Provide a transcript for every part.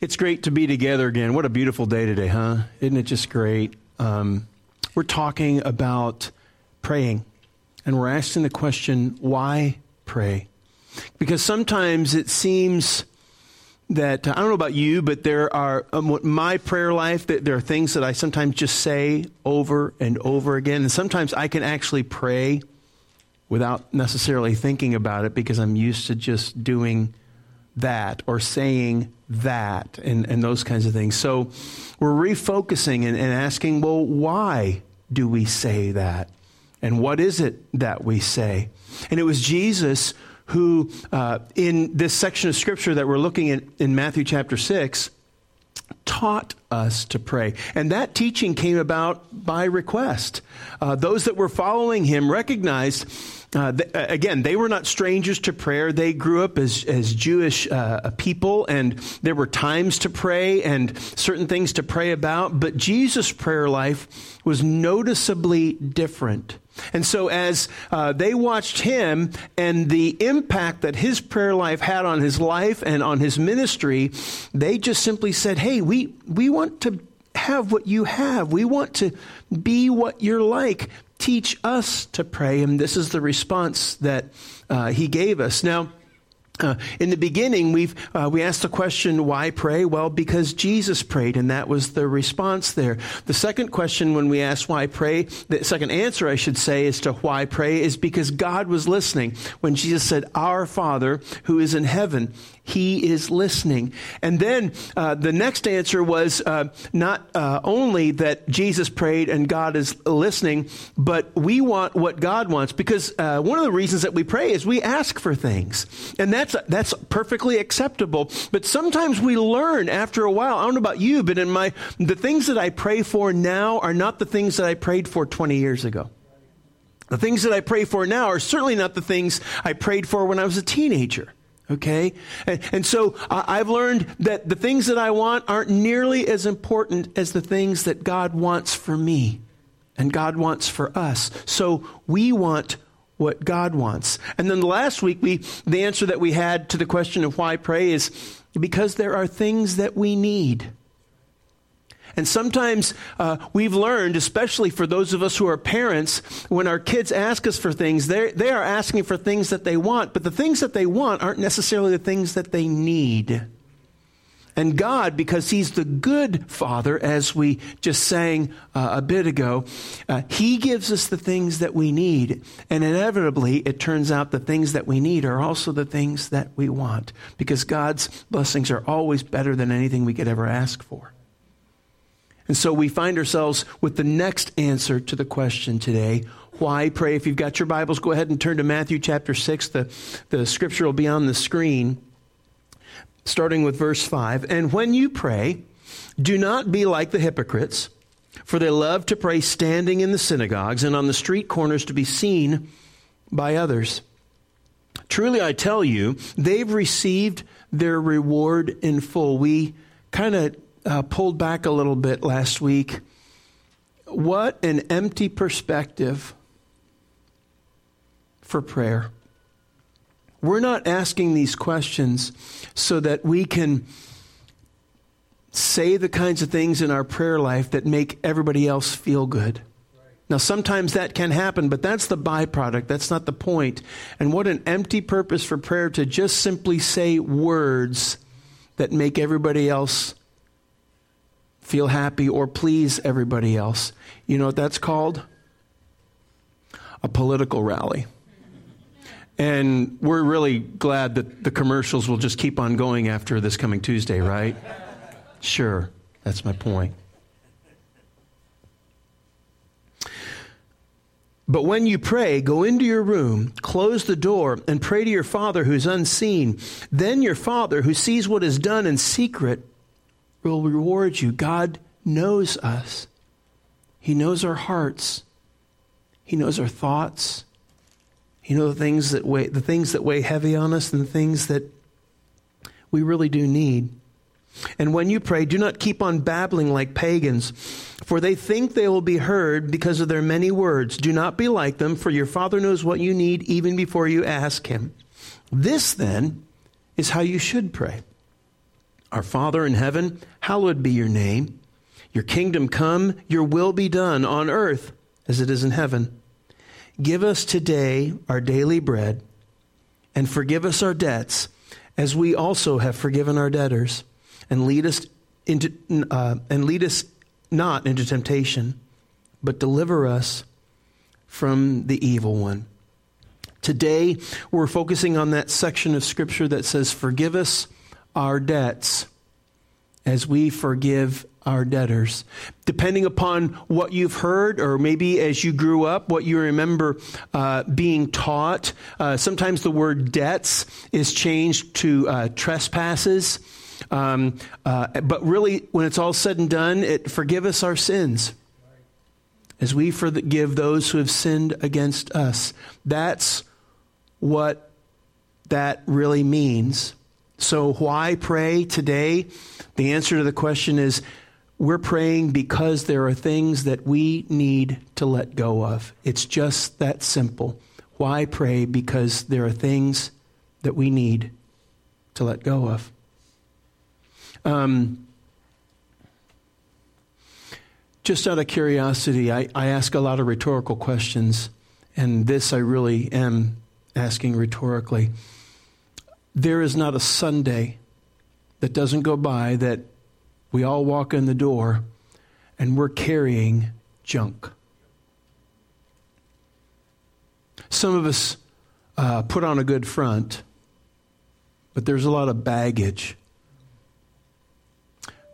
It's great to be together again. What a beautiful day today, huh? Isn't it just great? Um, we're talking about praying, and we're asking the question, why pray? Because sometimes it seems that, I don't know about you, but there are, um, my prayer life, that there are things that I sometimes just say over and over again. And sometimes I can actually pray without necessarily thinking about it because I'm used to just doing that or saying that and, and those kinds of things. So we're refocusing and, and asking, well, why do we say that? And what is it that we say? And it was Jesus who, uh, in this section of scripture that we're looking at in Matthew chapter 6, taught us to pray. And that teaching came about by request. Uh, those that were following him recognized uh, th- uh, again, they were not strangers to prayer. They grew up as, as Jewish uh, people, and there were times to pray and certain things to pray about. But Jesus' prayer life was noticeably different. And so, as uh, they watched him and the impact that his prayer life had on his life and on his ministry, they just simply said, Hey, we, we want to have what you have. We want to be what you're like teach us to pray. And this is the response that uh, he gave us. Now, uh, in the beginning, we've, uh, we asked the question, why pray? Well, because Jesus prayed, and that was the response there. The second question, when we asked why pray, the second answer, I should say, as to why pray, is because God was listening. When Jesus said, Our Father who is in heaven, he is listening. And then uh, the next answer was uh, not uh, only that Jesus prayed and God is listening, but we want what God wants. Because uh, one of the reasons that we pray is we ask for things. And that's, that's perfectly acceptable. But sometimes we learn after a while. I don't know about you, but in my, the things that I pray for now are not the things that I prayed for 20 years ago. The things that I pray for now are certainly not the things I prayed for when I was a teenager. Okay? And, and so uh, I've learned that the things that I want aren't nearly as important as the things that God wants for me and God wants for us. So we want what God wants. And then last week, we, the answer that we had to the question of why pray is because there are things that we need. And sometimes uh, we've learned, especially for those of us who are parents, when our kids ask us for things, they are asking for things that they want, but the things that they want aren't necessarily the things that they need. And God, because He's the good Father, as we just sang uh, a bit ago, uh, He gives us the things that we need. And inevitably, it turns out the things that we need are also the things that we want, because God's blessings are always better than anything we could ever ask for. And so we find ourselves with the next answer to the question today. Why pray? If you've got your Bibles, go ahead and turn to Matthew chapter 6. The, the scripture will be on the screen, starting with verse 5. And when you pray, do not be like the hypocrites, for they love to pray standing in the synagogues and on the street corners to be seen by others. Truly, I tell you, they've received their reward in full. We kind of uh, pulled back a little bit last week. What an empty perspective for prayer. We're not asking these questions so that we can say the kinds of things in our prayer life that make everybody else feel good. Now, sometimes that can happen, but that's the byproduct. That's not the point. And what an empty purpose for prayer to just simply say words that make everybody else feel happy, or please everybody else. You know what that's called? A political rally. And we're really glad that the commercials will just keep on going after this coming Tuesday, right? Sure, that's my point. But when you pray, go into your room, close the door, and pray to your Father who's unseen. Then your Father, who sees what is done in secret, will reward you. God knows us, He knows our hearts, He knows our thoughts. He knows the things that weigh, the things that weigh heavy on us and the things that we really do need. And when you pray, do not keep on babbling like pagans, for they think they will be heard because of their many words. Do not be like them, for your Father knows what you need even before you ask Him. This, then, is how you should pray. Our Father in heaven, hallowed be your name. Your kingdom come, your will be done on earth as it is in heaven. Give us today our daily bread, and forgive us our debts, as we also have forgiven our debtors, and lead us into uh, and lead us not into temptation, but deliver us from the evil one. Today, we're focusing on that section of Scripture that says, Forgive us our debts as we forgive our debtors. Depending upon what you've heard, or maybe as you grew up, what you remember uh, being taught, uh, sometimes the word debts is changed to uh, trespasses. Um, uh, but really, when it's all said and done, it forgive us our sins as we forgive those who have sinned against us. That's what that really means. So, why pray today? The answer to the question is we're praying because there are things that we need to let go of. It's just that simple. Why pray? Because there are things that we need to let go of. Um, just out of curiosity, I, I ask a lot of rhetorical questions, and this I really am asking rhetorically. There is not a Sunday that doesn't go by that we all walk in the door and we're carrying junk. Some of us uh, put on a good front, but there's a lot of baggage.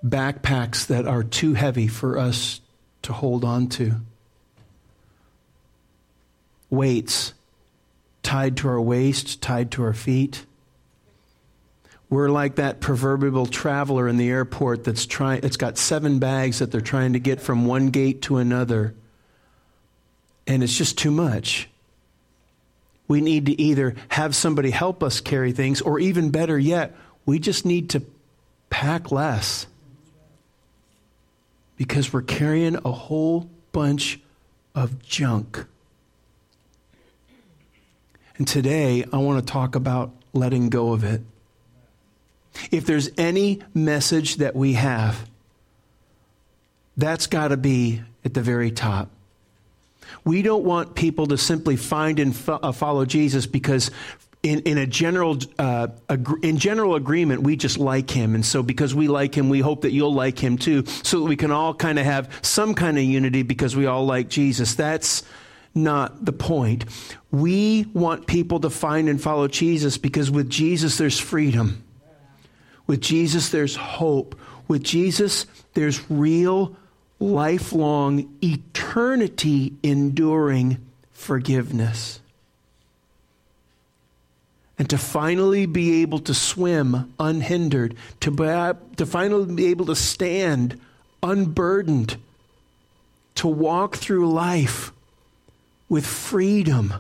Backpacks that are too heavy for us to hold on to. Weights tied to our waist, tied to our feet. We're like that proverbial traveler in the airport that's trying it's got seven bags that they're trying to get from one gate to another. And it's just too much. We need to either have somebody help us carry things, or even better yet, we just need to pack less. Because we're carrying a whole bunch of junk. And today, I want to talk about letting go of it. If there's any message that we have, that's got to be at the very top. We don't want people to simply find and fo- uh, follow Jesus because in, in a general uh, ag- in general agreement we just like him and so because we like him we hope that you'll like him too so that we can all kind of have some kind of unity because we all like jesus that's not the point. We want people to find and follow Jesus because with Jesus there's freedom. With Jesus there's hope. With Jesus there's real, lifelong, eternity enduring forgiveness. And to finally be able to swim unhindered, to, to finally be able to stand unburdened, to walk through life with freedom.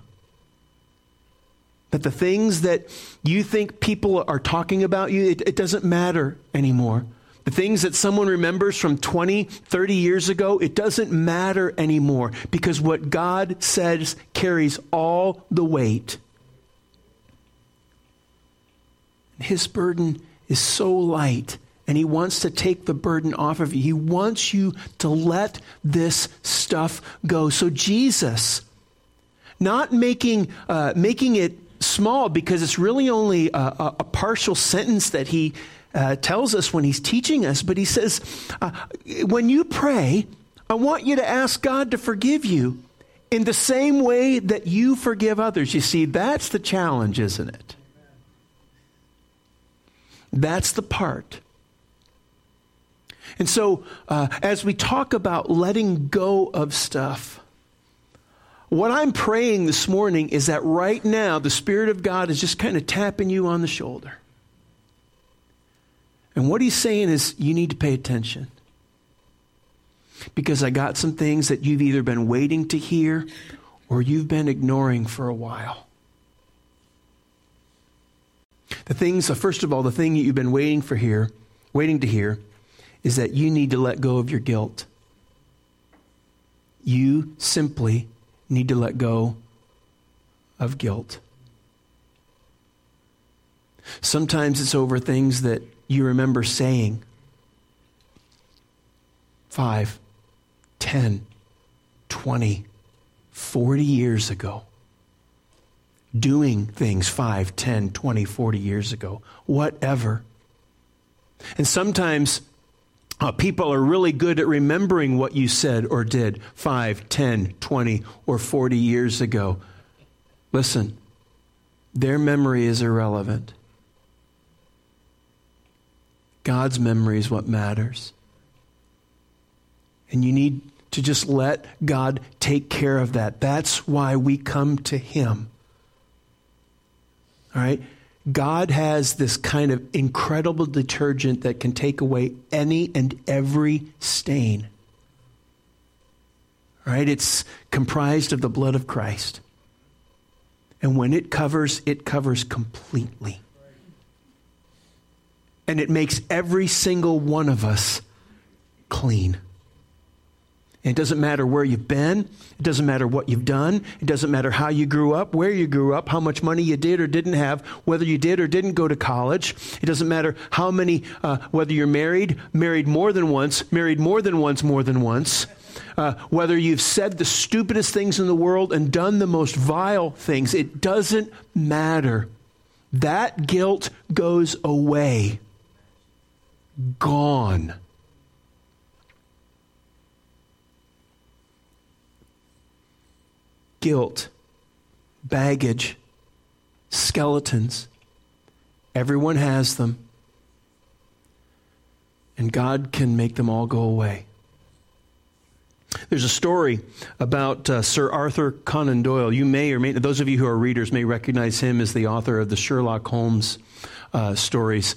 That the things that you think people are talking about you, it, it, doesn't matter anymore. The things that someone remembers from 20, 30 years ago, it doesn't matter anymore because what God says carries all the weight. His burden is so light and he wants to take the burden off of you. He wants you to let this stuff go. So Jesus not making, uh, making it small because it's really only a, a, a partial sentence that he uh, tells us when he's teaching us, but he says, uh, when you pray, I want you to ask God to forgive you in the same way that you forgive others. You see, that's the challenge, isn't it? That's the part. And so, uh, as we talk about letting go of stuff, what I'm praying this morning is that right now the Spirit of God is just kind of tapping you on the shoulder. And what He's saying is, you need to pay attention. Because I got some things that you've either been waiting to hear or you've been ignoring for a while. The things, first of all, the thing that you've been waiting for here, waiting to hear, is that you need to let go of your guilt. You simply need to let go of guilt. Sometimes it's over things that you remember saying five, ten, twenty, forty years ago. Doing things five, ten, twenty, forty years ago. Whatever. And sometimes uh, people are really good at remembering what you said or did 5, 10, 20, or 40 years ago. Listen, their memory is irrelevant. God's memory is what matters. And you need to just let God take care of that. That's why we come to Him. All right? God has this kind of incredible detergent that can take away any and every stain. Right? It's comprised of the blood of Christ. And when it covers, it covers completely. And it makes every single one of us clean. It doesn't matter where you've been. It doesn't matter what you've done. It doesn't matter how you grew up, where you grew up, how much money you did or didn't have, whether you did or didn't go to college. It doesn't matter how many, uh, whether you're married, married more than once, married more than once, more than once. Uh, whether you've said the stupidest things in the world and done the most vile things, it doesn't matter. That guilt goes away. Gone. Guilt, baggage, skeletons. Everyone has them. And God can make them all go away. There's a story about uh, Sir Arthur Conan Doyle. You may or may, those of you who are readers may recognize him as the author of the Sherlock Holmes uh, stories.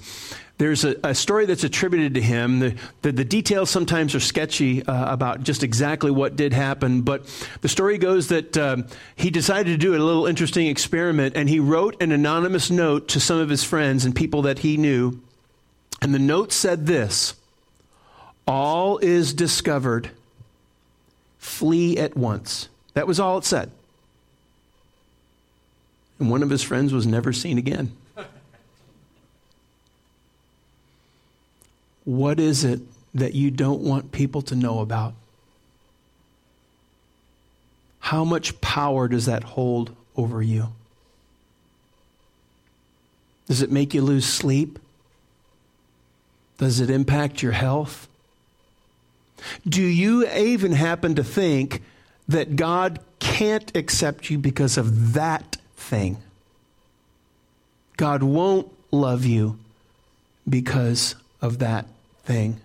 There's a, a, story that's attributed to him. The, the, the details sometimes are sketchy uh, about just exactly what did happen, but the story goes that um, he decided to do a little interesting experiment, and he wrote an anonymous note to some of his friends and people that he knew. And the note said this All is discovered, flee at once. That was all it said. And one of his friends was never seen again. What is it that you don't want people to know about? How much power does that hold over you? Does it make you lose sleep? Does it impact your health? Do you even happen to think that God can't accept you because of that thing? God won't love you because of that thing.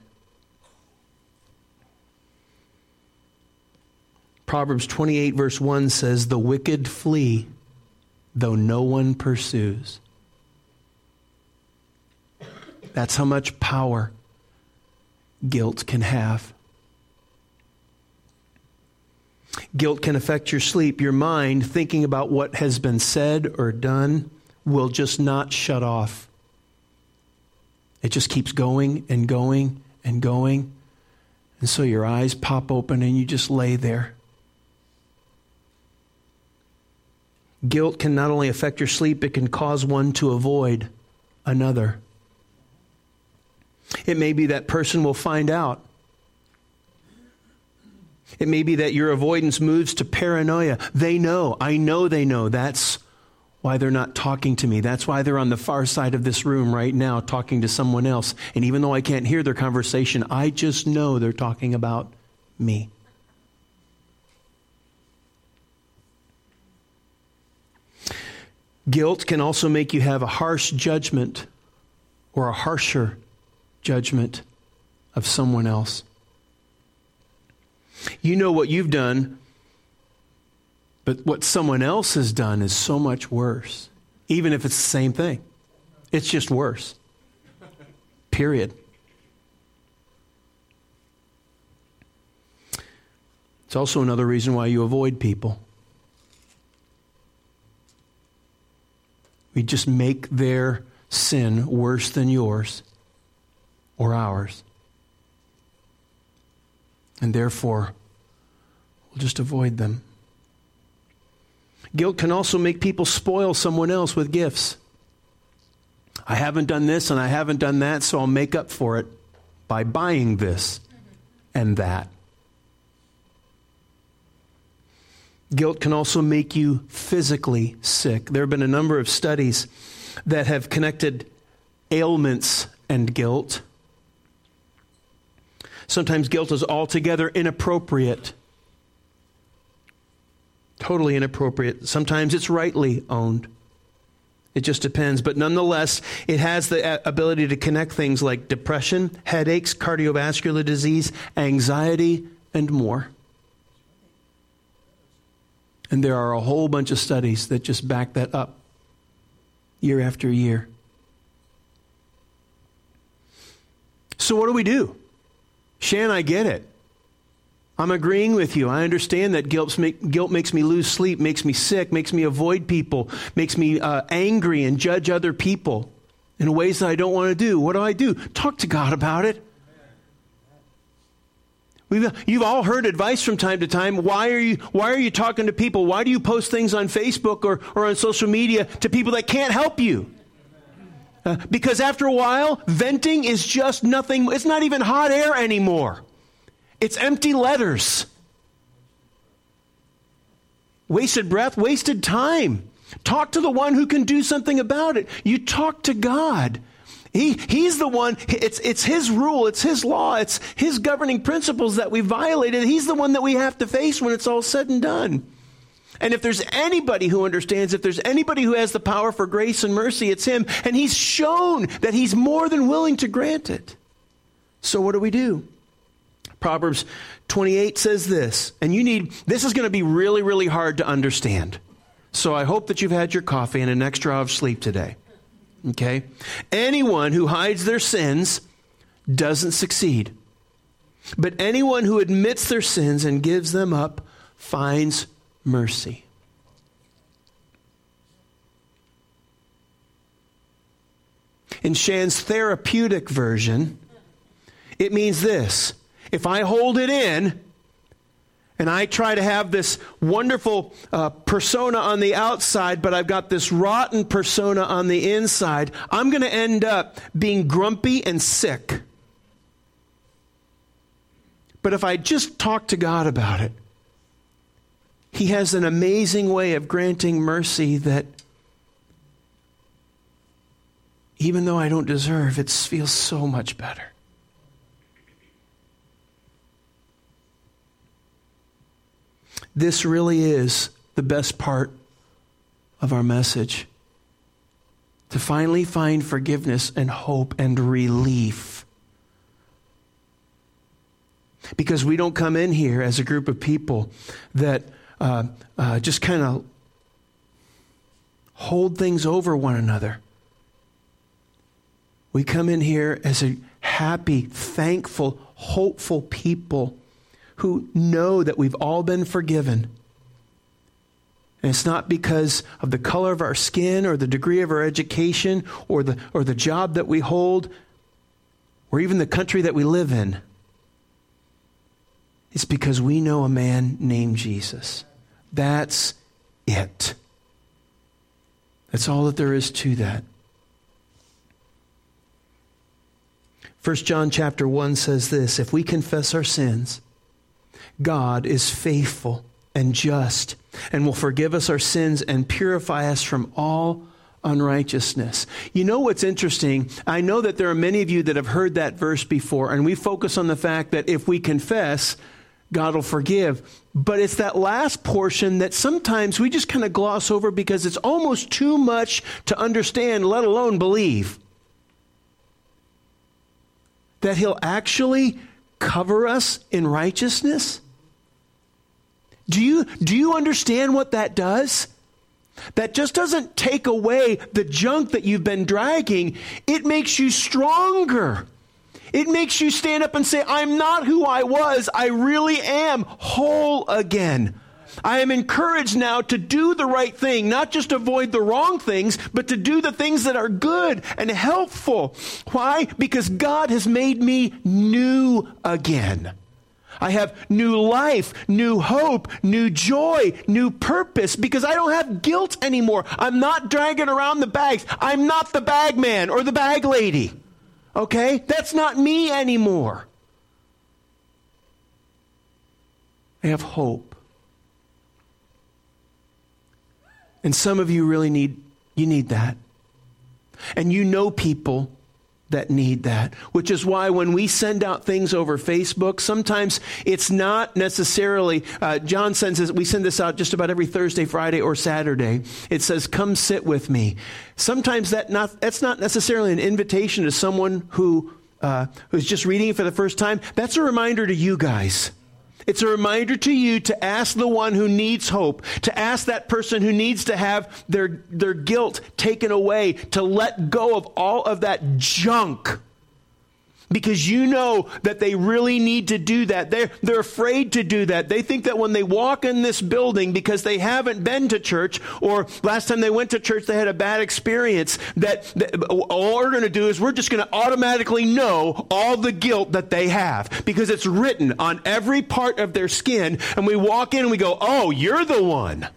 Proverbs 28, verse 1 says, The wicked flee, though no one pursues. That's how much power guilt can have. Guilt can affect your sleep. Your mind, thinking about what has been said or done, will just not shut off. It just keeps going and going and going. And so your eyes pop open and you just lay there. Guilt can not only affect your sleep, it can cause one to avoid another. It may be that person will find out. It may be that your avoidance moves to paranoia. They know. I know they know. That's why they're not talking to me. That's why they're on the far side of this room right now talking to someone else. And even though I can't hear their conversation, I just know they're talking about me. Guilt can also make you have a harsh judgment or a harsher judgment of someone else. You know what you've done but what someone else has done is so much worse, even if it's the same thing. It's just worse. Period. It's also another reason why you avoid people. We just make their sin worse than yours or ours. And therefore, we'll just avoid them. Guilt can also make people spoil someone else with gifts. I haven't done this and I haven't done that, so I'll make up for it by buying this and that. Guilt can also make you physically sick. There have been a number of studies that have connected ailments and guilt. Sometimes guilt is altogether inappropriate, totally inappropriate. Sometimes it's rightly owned. It just depends. But nonetheless, it has the ability to connect things like depression, headaches, cardiovascular disease, anxiety, and more. And there are a whole bunch of studies that just back that up year after year. So, what do we do? Shan, I get it. I'm agreeing with you. I understand that guilt, make, guilt makes me lose sleep, makes me sick, makes me avoid people, makes me uh, angry and judge other people in ways that I don't want to do. What do I do? Talk to God about it. We've, you've all heard advice from time to time. Why are, you, why are you talking to people? Why do you post things on Facebook or, or on social media to people that can't help you? Uh, because after a while, venting is just nothing, it's not even hot air anymore. It's empty letters. Wasted breath, wasted time. Talk to the one who can do something about it. You talk to God. He, he's the one, it's, it's his rule, it's his law, it's his governing principles that we violated. He's the one that we have to face when it's all said and done. And if there's anybody who understands, if there's anybody who has the power for grace and mercy, it's him. And he's shown that he's more than willing to grant it. So what do we do? Proverbs 28 says this, and you need, this is going to be really, really hard to understand. So I hope that you've had your coffee and an extra hour of sleep today. Okay? Anyone who hides their sins doesn't succeed. But anyone who admits their sins and gives them up finds mercy. In Shan's therapeutic version, it means this if I hold it in and I try to have this wonderful uh, persona on the outside, but I've got this rotten persona on the inside, I'm going to end up being grumpy and sick. But if I just talk to God about it, He has an amazing way of granting mercy that even though I don't deserve, it feels so much better. This really is the best part of our message. To finally find forgiveness and hope and relief. Because we don't come in here as a group of people that uh, uh, just kind of hold things over one another. We come in here as a happy, thankful, hopeful people who know that we've all been forgiven. And it's not because of the color of our skin or the degree of our education or the, or the job that we hold or even the country that we live in. It's because we know a man named Jesus. That's it. That's all that there is to that. 1 John chapter 1 says this, if we confess our sins, God is faithful and just and will forgive us our sins and purify us from all unrighteousness. You know what's interesting? I know that there are many of you that have heard that verse before, and we focus on the fact that if we confess, God will forgive. But it's that last portion that sometimes we just kind of gloss over because it's almost too much to understand, let alone believe. That He'll actually cover us in righteousness? Do you, do you understand what that does? That just doesn't take away the junk that you've been dragging, it makes you stronger. It makes you stand up and say, I'm not who I was. I really am whole again. I am encouraged now to do the right thing, not just avoid the wrong things, but to do the things that are good and helpful. Why? Because God has made me new again. I have new life, new hope, new joy, new purpose because I don't have guilt anymore. I'm not dragging around the bags. I'm not the bag man or the bag lady. Okay? That's not me anymore. I have hope. And some of you really need you need that. And you know people that need that, which is why when we send out things over Facebook, sometimes it's not necessarily, uh, John sends us, we send this out just about every Thursday, Friday, or Saturday. It says, come sit with me. Sometimes that not, that's not necessarily an invitation to someone who, uh, who's just reading it for the first time. That's a reminder to you guys. It's a reminder to you to ask the one who needs hope, to ask that person who needs to have their, their guilt taken away, to let go of all of that junk because you know that they really need to do that. They're, they're afraid to do that. They think that when they walk in this building because they haven't been to church or last time they went to church they had a bad experience, that, that all we're going to do is we're just going to automatically know all the guilt that they have because it's written on every part of their skin. And we walk in and we go, oh, you're the one.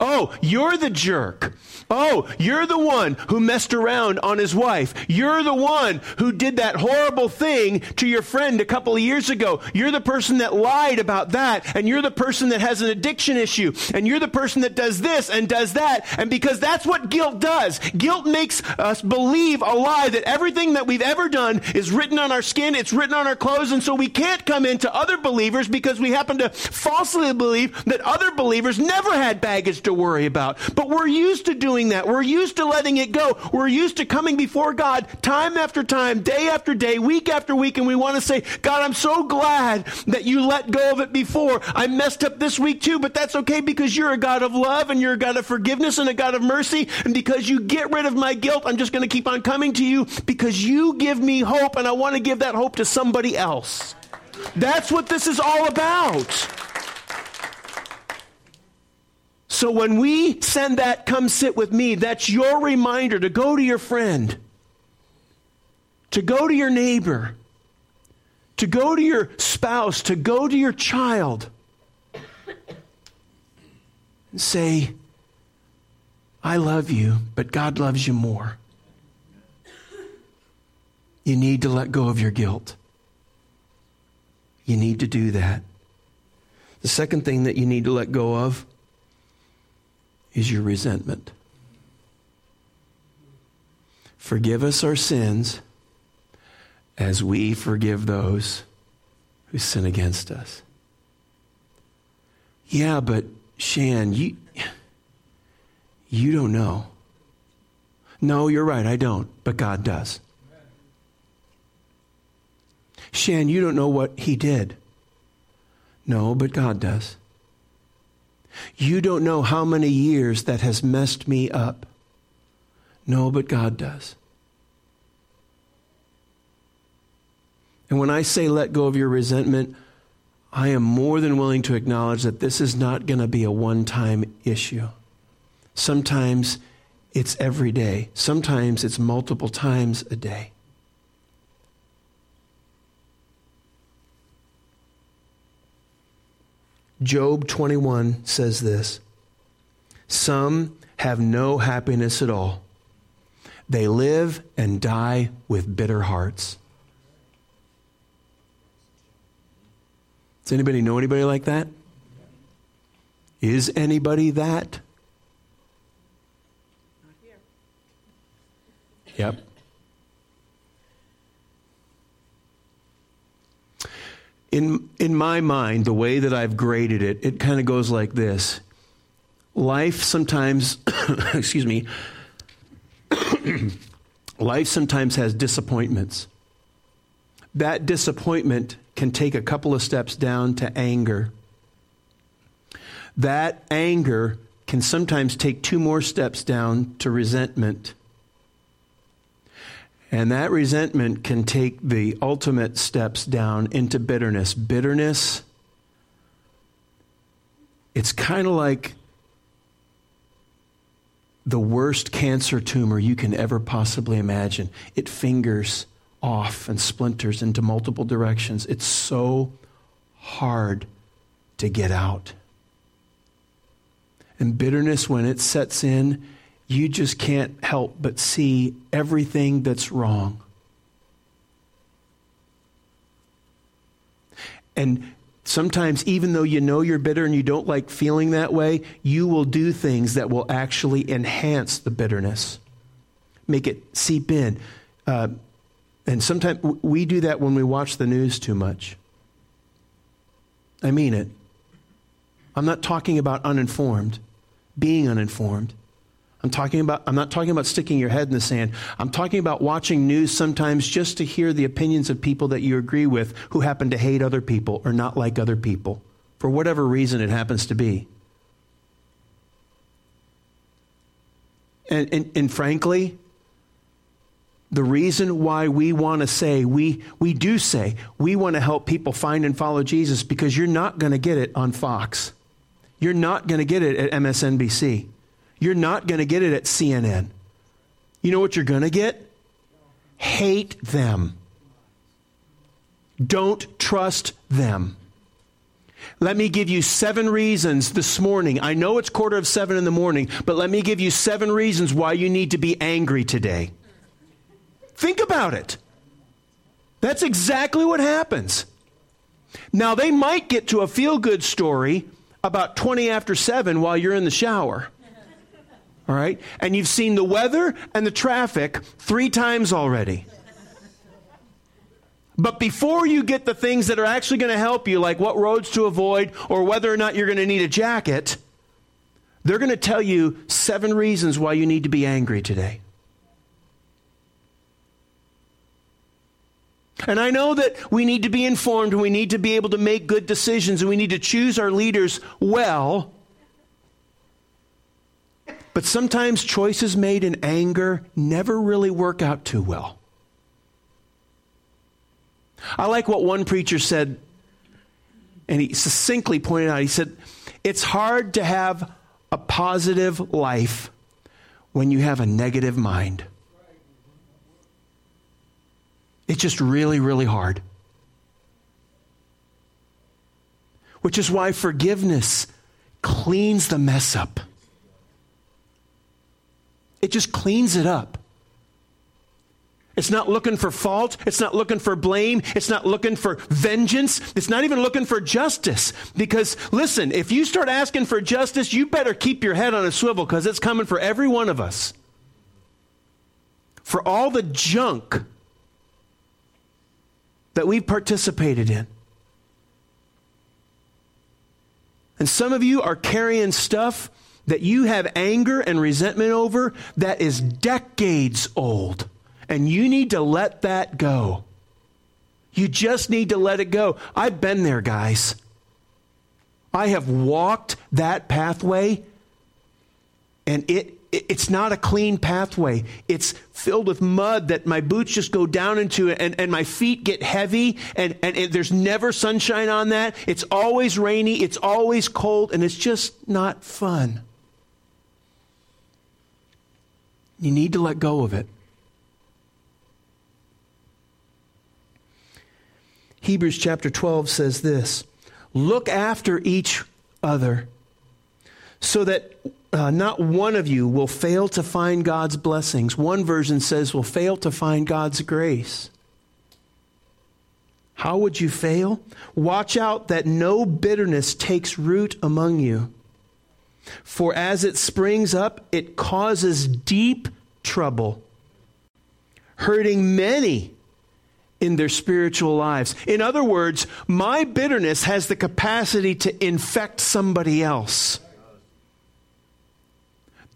Oh, you're the jerk. Oh, you're the one who messed around on his wife. You're the one who did that horrible thing to your friend a couple of years ago. You're the person that lied about that. And you're the person that has an addiction issue. And you're the person that does this and does that. And because that's what guilt does. Guilt makes us believe a lie that everything that we've ever done is written on our skin. It's written on our clothes. And so we can't come into other believers because we happen to falsely believe that other believers never had baggage to worry about. But we're used to doing that. We're used to letting it go. We're used to coming before God time after time, day after day, week after week, and we want to say, God, I'm so glad that you let go of it before. I messed up this week too, but that's okay because you're a God of love and you're a God of forgiveness and a God of mercy. And because you get rid of my guilt, I'm just going to keep on coming to you because you give me hope and I want to give that hope to somebody else. That's what this is all about. So when we send that, come sit with me, that's your reminder to go to your friend, to go to your neighbor, to go to your spouse, to go to your child, and say, I love you, but God loves you more. You need to let go of your guilt. You need to do that. The second thing that you need to let go of is your resentment. Forgive us our sins as we forgive those who sin against us. Yeah, but Shan, you, you don't know. No, you're right, I don't, but God does. Shan, you don't know what he did. No, but God does. You don't know how many years that has messed me up. No, but God does. And when I say let go of your resentment, I am more than willing to acknowledge that this is not going to be a one time issue. Sometimes it's every day, sometimes it's multiple times a day. Job 21 says this Some have no happiness at all. They live and die with bitter hearts. Does anybody know anybody like that? Is anybody that? Yep. In, in my mind, the way that I've graded it, it kind of goes like this. Life sometimes, excuse me, life sometimes has disappointments. That disappointment can take a couple of steps down to anger. That anger can sometimes take two more steps down to resentment. And that resentment can take the ultimate steps down into bitterness. Bitterness, it's kind of like the worst cancer tumor you can ever possibly imagine. It fingers off and splinters into multiple directions. It's so hard to get out. And bitterness, when it sets in, you just can't help but see everything that's wrong. And sometimes, even though you know you're bitter and you don't like feeling that way, you will do things that will actually enhance the bitterness, make it seep in. Uh, and sometimes we do that when we watch the news too much. I mean it. I'm not talking about uninformed, being uninformed. I'm talking about I'm not talking about sticking your head in the sand. I'm talking about watching news sometimes just to hear the opinions of people that you agree with who happen to hate other people or not like other people for whatever reason it happens to be. And, and, and frankly, the reason why we want to say, we, we do say, we want to help people find and follow Jesus because you're not going to get it on Fox. You're not going to get it at MSNBC. You're not going to get it at CNN. You know what you're going to get? Hate them. Don't trust them. Let me give you seven reasons this morning. I know it's quarter of seven in the morning, but let me give you seven reasons why you need to be angry today. Think about it. That's exactly what happens. Now, they might get to a feel good story about 20 after 7 while you're in the shower. All right? And you've seen the weather and the traffic three times already. But before you get the things that are actually going to help you, like what roads to avoid or whether or not you're going to need a jacket, they're going to tell you seven reasons why you need to be angry today. And I know that we need to be informed and we need to be able to make good decisions and we need to choose our leaders well. But sometimes choices made in anger never really work out too well. I like what one preacher said, and he succinctly pointed out he said, It's hard to have a positive life when you have a negative mind. It's just really, really hard. Which is why forgiveness cleans the mess up. It just cleans it up. It's not looking for fault. It's not looking for blame. It's not looking for vengeance. It's not even looking for justice. Because, listen, if you start asking for justice, you better keep your head on a swivel because it's coming for every one of us. For all the junk that we've participated in. And some of you are carrying stuff that you have anger and resentment over that is decades old. And you need to let that go. You just need to let it go. I've been there, guys. I have walked that pathway, and it it's not a clean pathway. It's filled with mud that my boots just go down into and, and my feet get heavy and, and, and there's never sunshine on that. It's always rainy. It's always cold and it's just not fun. You need to let go of it. Hebrews chapter 12 says this Look after each other so that uh, not one of you will fail to find God's blessings. One version says will fail to find God's grace. How would you fail? Watch out that no bitterness takes root among you. For as it springs up, it causes deep trouble, hurting many in their spiritual lives. In other words, my bitterness has the capacity to infect somebody else.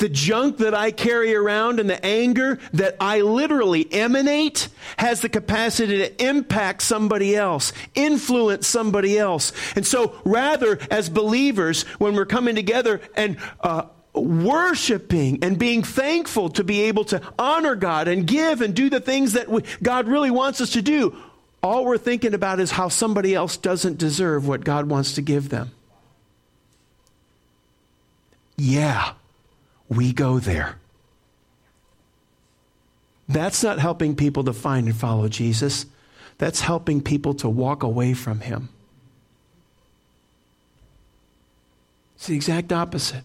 The junk that I carry around and the anger that I literally emanate has the capacity to impact somebody else, influence somebody else. And so, rather, as believers, when we're coming together and uh, worshiping and being thankful to be able to honor God and give and do the things that we, God really wants us to do, all we're thinking about is how somebody else doesn't deserve what God wants to give them. Yeah we go there. That's not helping people to find and follow Jesus. That's helping people to walk away from him. It's the exact opposite.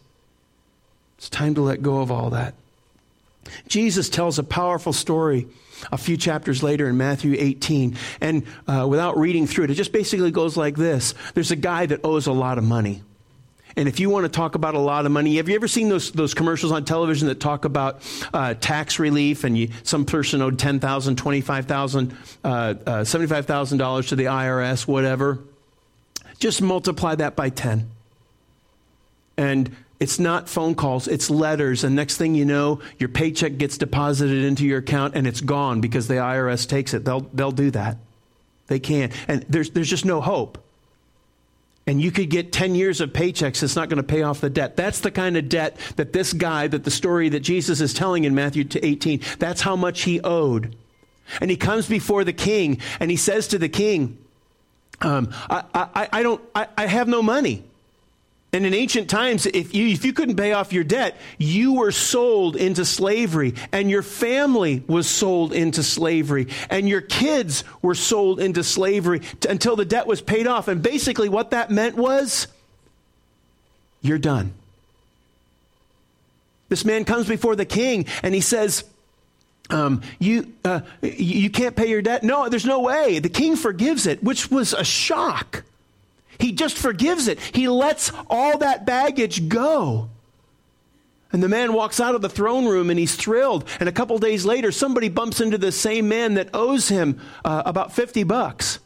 It's time to let go of all that. Jesus tells a powerful story a few chapters later in Matthew 18. And uh, without reading through it, it just basically goes like this There's a guy that owes a lot of money. And if you want to talk about a lot of money, have you ever seen those, those commercials on television that talk about uh, tax relief and you, some person owed $10,000, $25,000, uh, uh, $75,000 to the IRS, whatever? Just multiply that by 10. And it's not phone calls, it's letters. And next thing you know, your paycheck gets deposited into your account and it's gone because the IRS takes it. They'll, they'll do that. They can. And there's, there's just no hope. And you could get 10 years of paychecks. It's not going to pay off the debt. That's the kind of debt that this guy, that the story that Jesus is telling in Matthew 18, that's how much he owed. And he comes before the king and he says to the king, um, I, I, I, don't, I, I have no money. And in ancient times, if you, if you couldn't pay off your debt, you were sold into slavery, and your family was sold into slavery, and your kids were sold into slavery to, until the debt was paid off. And basically, what that meant was you're done. This man comes before the king and he says, um, you, uh, you can't pay your debt. No, there's no way. The king forgives it, which was a shock. He just forgives it. He lets all that baggage go. And the man walks out of the throne room and he's thrilled. And a couple days later, somebody bumps into the same man that owes him uh, about 50 bucks.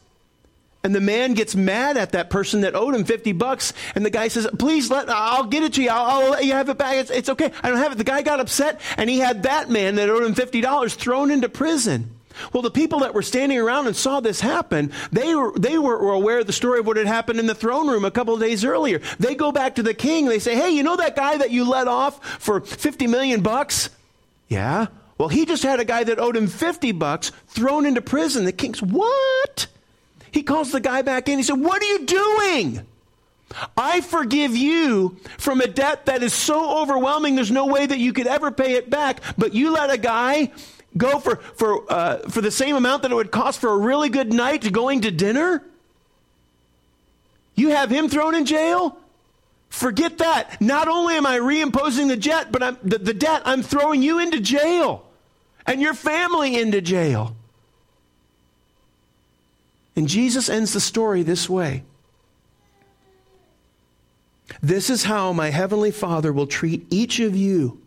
And the man gets mad at that person that owed him 50 bucks. And the guy says, please let, I'll get it to you. I'll, I'll let you have it back. It's, it's okay. I don't have it. The guy got upset and he had that man that owed him $50 thrown into prison. Well, the people that were standing around and saw this happen, they were, they were aware of the story of what had happened in the throne room a couple of days earlier. They go back to the king. They say, Hey, you know that guy that you let off for 50 million bucks? Yeah. Well, he just had a guy that owed him 50 bucks thrown into prison. The king's, What? He calls the guy back in. He said, What are you doing? I forgive you from a debt that is so overwhelming, there's no way that you could ever pay it back. But you let a guy go for, for, uh, for the same amount that it would cost for a really good night going to dinner? You have him thrown in jail? Forget that. Not only am I reimposing the jet, but I'm, the, the debt, I'm throwing you into jail and your family into jail. And Jesus ends the story this way. This is how my heavenly Father will treat each of you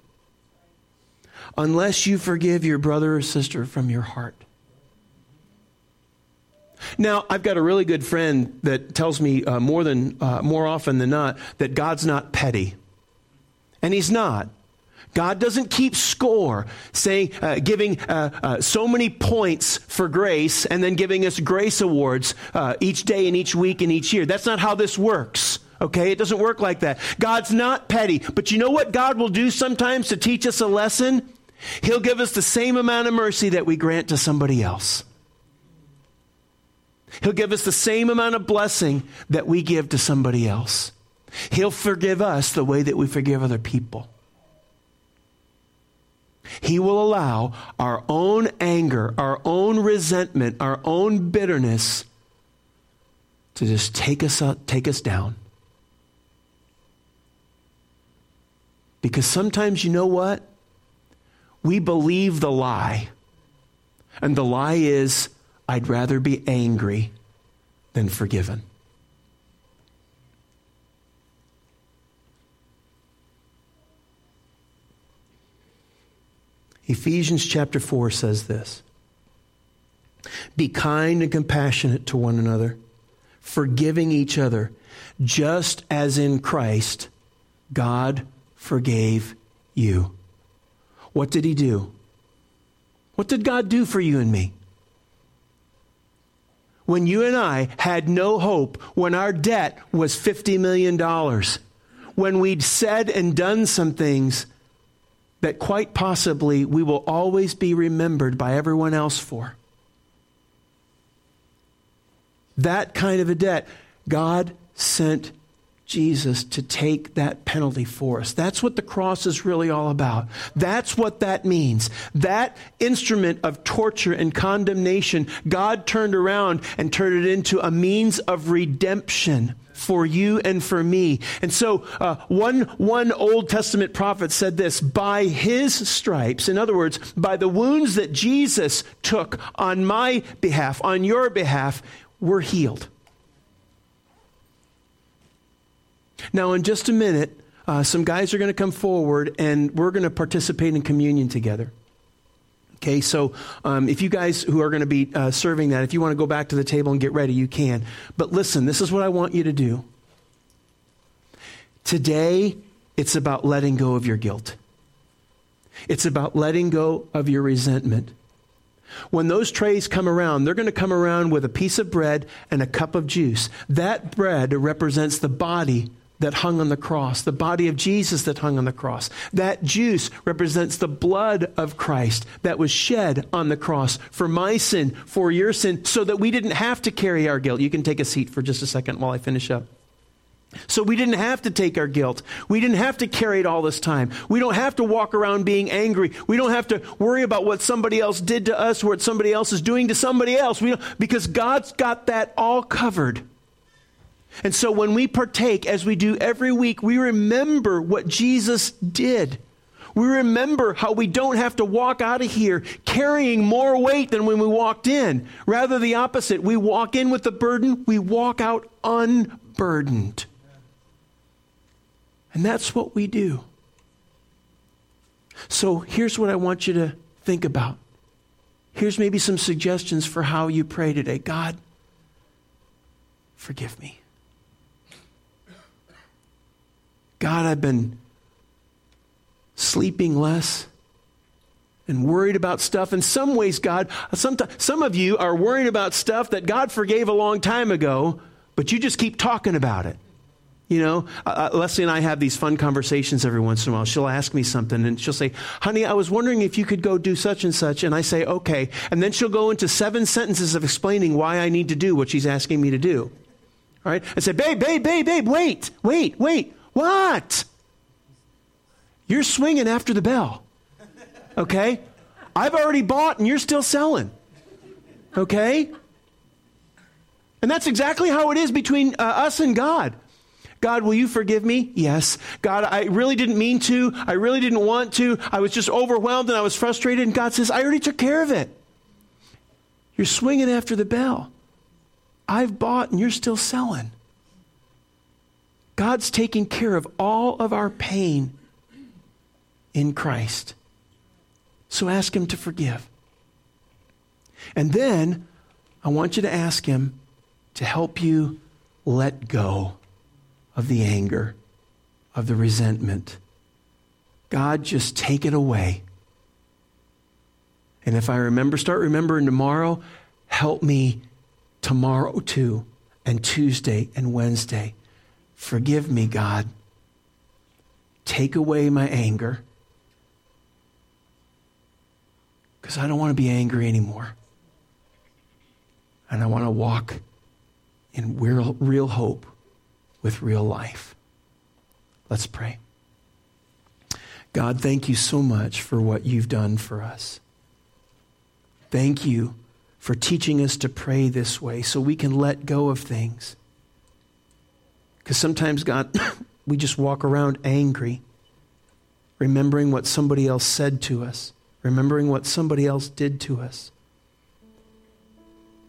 unless you forgive your brother or sister from your heart. Now, I've got a really good friend that tells me uh, more than uh, more often than not that God's not petty, and He's not. God doesn't keep score, saying, uh, giving uh, uh, so many points for grace and then giving us grace awards uh, each day and each week and each year. That's not how this works. Okay, it doesn't work like that. God's not petty, but you know what God will do sometimes to teach us a lesson? He'll give us the same amount of mercy that we grant to somebody else. He'll give us the same amount of blessing that we give to somebody else. He'll forgive us the way that we forgive other people. He will allow our own anger, our own resentment, our own bitterness to just take us up, take us down. Because sometimes you know what? We believe the lie. And the lie is, I'd rather be angry than forgiven. Ephesians chapter 4 says this Be kind and compassionate to one another, forgiving each other, just as in Christ God forgave you. What did he do? What did God do for you and me? When you and I had no hope, when our debt was $50 million, when we'd said and done some things that quite possibly we will always be remembered by everyone else for. That kind of a debt, God sent Jesus to take that penalty for us. That's what the cross is really all about. That's what that means. That instrument of torture and condemnation, God turned around and turned it into a means of redemption for you and for me. And so, uh, one, one Old Testament prophet said this by his stripes, in other words, by the wounds that Jesus took on my behalf, on your behalf, we're healed. Now, in just a minute, uh, some guys are going to come forward and we're going to participate in communion together. Okay, so um, if you guys who are going to be uh, serving that, if you want to go back to the table and get ready, you can. But listen, this is what I want you to do. Today, it's about letting go of your guilt. It's about letting go of your resentment. When those trays come around, they're going to come around with a piece of bread and a cup of juice. That bread represents the body that hung on the cross, the body of Jesus that hung on the cross. That juice represents the blood of Christ that was shed on the cross for my sin, for your sin, so that we didn't have to carry our guilt. You can take a seat for just a second while I finish up. So we didn't have to take our guilt. We didn't have to carry it all this time. We don't have to walk around being angry. We don't have to worry about what somebody else did to us or what somebody else is doing to somebody else. We because God's got that all covered. And so when we partake, as we do every week, we remember what Jesus did. We remember how we don't have to walk out of here carrying more weight than when we walked in. Rather, the opposite. We walk in with the burden, we walk out unburdened. And that's what we do. So here's what I want you to think about. Here's maybe some suggestions for how you pray today God, forgive me. God, I've been sleeping less and worried about stuff. In some ways, God, some, some of you are worried about stuff that God forgave a long time ago, but you just keep talking about it. You know, uh, uh, Leslie and I have these fun conversations every once in a while. She'll ask me something and she'll say, Honey, I was wondering if you could go do such and such. And I say, Okay. And then she'll go into seven sentences of explaining why I need to do what she's asking me to do. All right? I say, Babe, babe, babe, babe, wait, wait, wait. What? You're swinging after the bell. Okay? I've already bought and you're still selling. Okay? And that's exactly how it is between uh, us and God. God, will you forgive me? Yes. God, I really didn't mean to. I really didn't want to. I was just overwhelmed and I was frustrated. And God says, I already took care of it. You're swinging after the bell. I've bought and you're still selling. God's taking care of all of our pain in Christ. So ask Him to forgive. And then I want you to ask Him to help you let go of the anger, of the resentment. God, just take it away. And if I remember, start remembering tomorrow, help me tomorrow too, and Tuesday and Wednesday Forgive me, God. Take away my anger. Because I don't want to be angry anymore. And I want to walk in real, real hope with real life. Let's pray. God, thank you so much for what you've done for us. Thank you for teaching us to pray this way so we can let go of things because sometimes, God, we just walk around angry, remembering what somebody else said to us, remembering what somebody else did to us,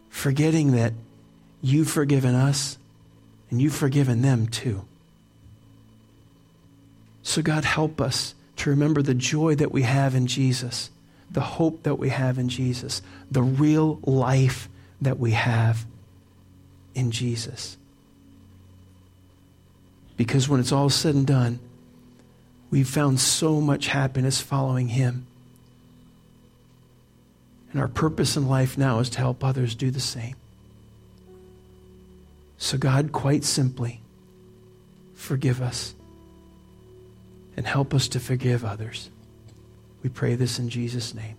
forgetting that you've forgiven us and you've forgiven them too. So, God, help us to remember the joy that we have in Jesus, the hope that we have in Jesus, the real life that we have in Jesus. Because when it's all said and done, we've found so much happiness following Him. And our purpose in life now is to help others do the same. So, God, quite simply, forgive us and help us to forgive others. We pray this in Jesus' name.